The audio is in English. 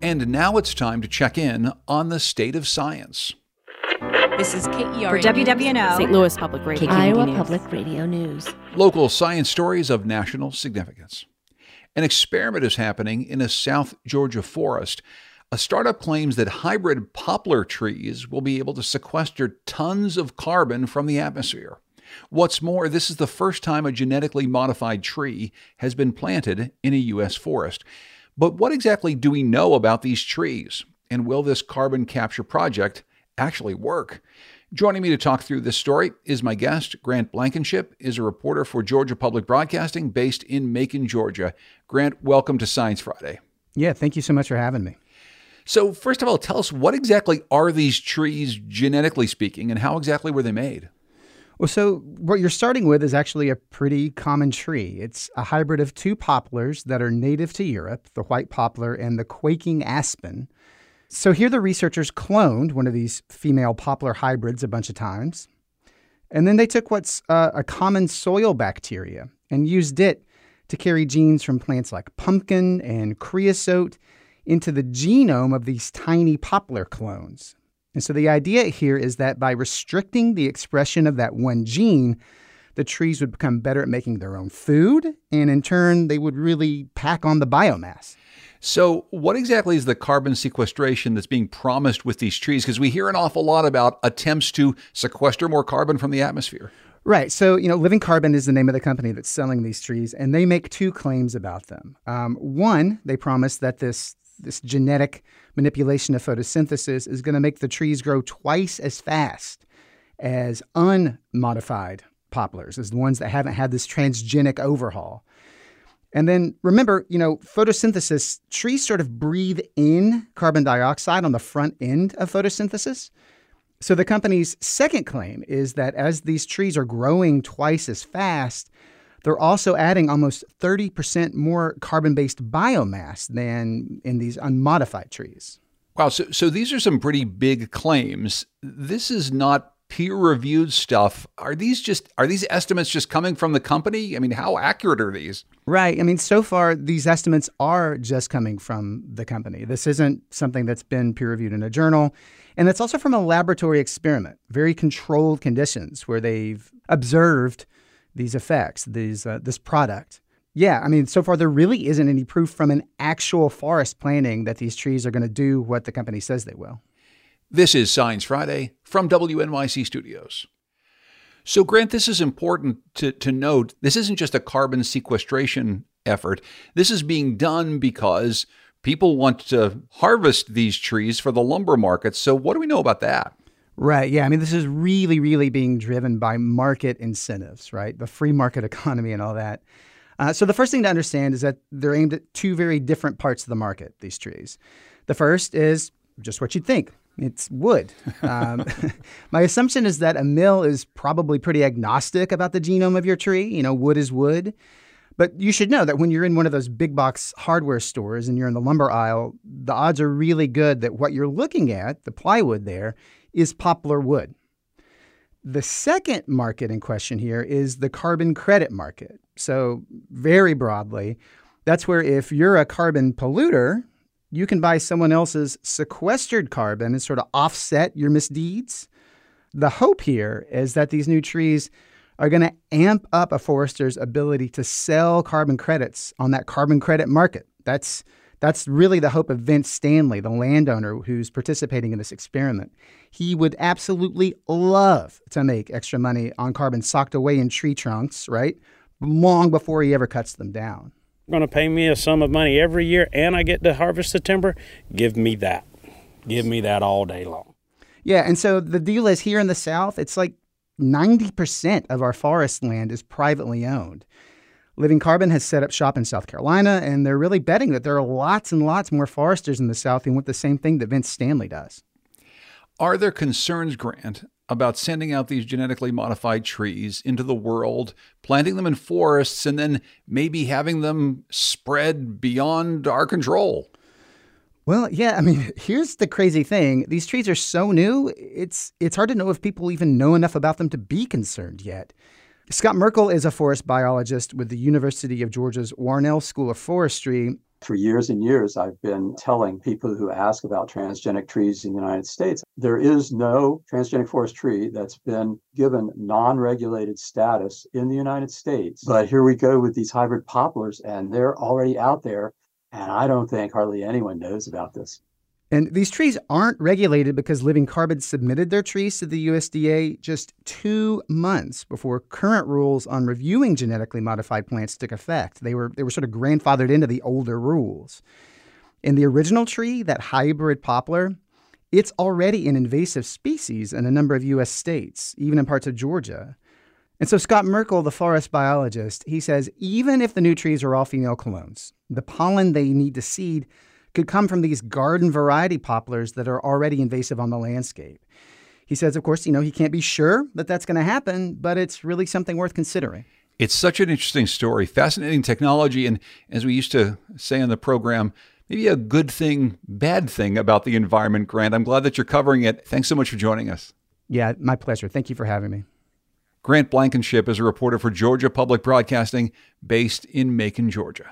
And now it's time to check in on the state of science. This is KER. For WWNO, St. Louis Public Radio. Iowa News. Public Radio News. Local science stories of national significance. An experiment is happening in a South Georgia forest. A startup claims that hybrid poplar trees will be able to sequester tons of carbon from the atmosphere. What's more, this is the first time a genetically modified tree has been planted in a U.S. forest. But what exactly do we know about these trees? And will this carbon capture project actually work? Joining me to talk through this story is my guest, Grant Blankenship, is a reporter for Georgia Public Broadcasting based in Macon, Georgia. Grant, welcome to Science Friday. Yeah, thank you so much for having me. So, first of all, tell us what exactly are these trees, genetically speaking, and how exactly were they made? Well, so what you're starting with is actually a pretty common tree. It's a hybrid of two poplars that are native to Europe, the white poplar and the quaking aspen. So here the researchers cloned one of these female poplar hybrids a bunch of times. And then they took what's uh, a common soil bacteria and used it to carry genes from plants like pumpkin and creosote into the genome of these tiny poplar clones. And so the idea here is that by restricting the expression of that one gene, the trees would become better at making their own food, and in turn, they would really pack on the biomass. So, what exactly is the carbon sequestration that's being promised with these trees? Because we hear an awful lot about attempts to sequester more carbon from the atmosphere. Right. So, you know, Living Carbon is the name of the company that's selling these trees, and they make two claims about them. Um, one, they promise that this this genetic manipulation of photosynthesis is going to make the trees grow twice as fast as unmodified poplars, as the ones that haven't had this transgenic overhaul. And then remember, you know, photosynthesis, trees sort of breathe in carbon dioxide on the front end of photosynthesis. So the company's second claim is that as these trees are growing twice as fast, they're also adding almost 30% more carbon based biomass than in these unmodified trees. Wow. So, so these are some pretty big claims. This is not peer reviewed stuff. Are these just are these estimates just coming from the company? I mean, how accurate are these? Right. I mean, so far these estimates are just coming from the company. This isn't something that's been peer reviewed in a journal. And it's also from a laboratory experiment, very controlled conditions where they've observed these effects, these uh, this product. Yeah, I mean, so far there really isn't any proof from an actual forest planting that these trees are going to do what the company says they will. This is Science Friday from WNYC Studios. So, Grant, this is important to, to note. This isn't just a carbon sequestration effort. This is being done because people want to harvest these trees for the lumber market. So, what do we know about that? Right. Yeah. I mean, this is really, really being driven by market incentives, right? The free market economy and all that. Uh, so, the first thing to understand is that they're aimed at two very different parts of the market, these trees. The first is just what you'd think it's wood. Um, my assumption is that a mill is probably pretty agnostic about the genome of your tree. You know, wood is wood. But you should know that when you're in one of those big box hardware stores and you're in the lumber aisle, the odds are really good that what you're looking at, the plywood there, is poplar wood. The second market in question here is the carbon credit market. So, very broadly, that's where if you're a carbon polluter, you can buy someone else's sequestered carbon and sort of offset your misdeeds. The hope here is that these new trees are going to amp up a forester's ability to sell carbon credits on that carbon credit market. That's that's really the hope of Vince Stanley, the landowner who's participating in this experiment. He would absolutely love to make extra money on carbon socked away in tree trunks, right? Long before he ever cuts them down. Going to pay me a sum of money every year and I get to harvest the timber. Give me that. Give me that all day long. Yeah, and so the deal is here in the South, it's like 90% of our forest land is privately owned. Living Carbon has set up shop in South Carolina, and they're really betting that there are lots and lots more foresters in the South who want the same thing that Vince Stanley does. Are there concerns, Grant, about sending out these genetically modified trees into the world, planting them in forests, and then maybe having them spread beyond our control? Well, yeah, I mean, here's the crazy thing. These trees are so new, it's it's hard to know if people even know enough about them to be concerned yet. Scott Merkle is a forest biologist with the University of Georgia's Warnell School of Forestry, For years and years, I've been telling people who ask about transgenic trees in the United States there is no transgenic forest tree that's been given non regulated status in the United States. But here we go with these hybrid poplars, and they're already out there. And I don't think hardly anyone knows about this. And these trees aren't regulated because Living Carbon submitted their trees to the USDA just two months before current rules on reviewing genetically modified plants took effect. They were they were sort of grandfathered into the older rules. In the original tree, that hybrid poplar, it's already an invasive species in a number of U.S. states, even in parts of Georgia. And so Scott Merkle, the forest biologist, he says even if the new trees are all female clones, the pollen they need to seed could come from these garden variety poplars that are already invasive on the landscape. He says, of course, you know, he can't be sure that that's going to happen, but it's really something worth considering. It's such an interesting story, fascinating technology, and as we used to say on the program, maybe a good thing, bad thing about the environment, Grant. I'm glad that you're covering it. Thanks so much for joining us. Yeah, my pleasure. Thank you for having me. Grant Blankenship is a reporter for Georgia Public Broadcasting based in Macon, Georgia.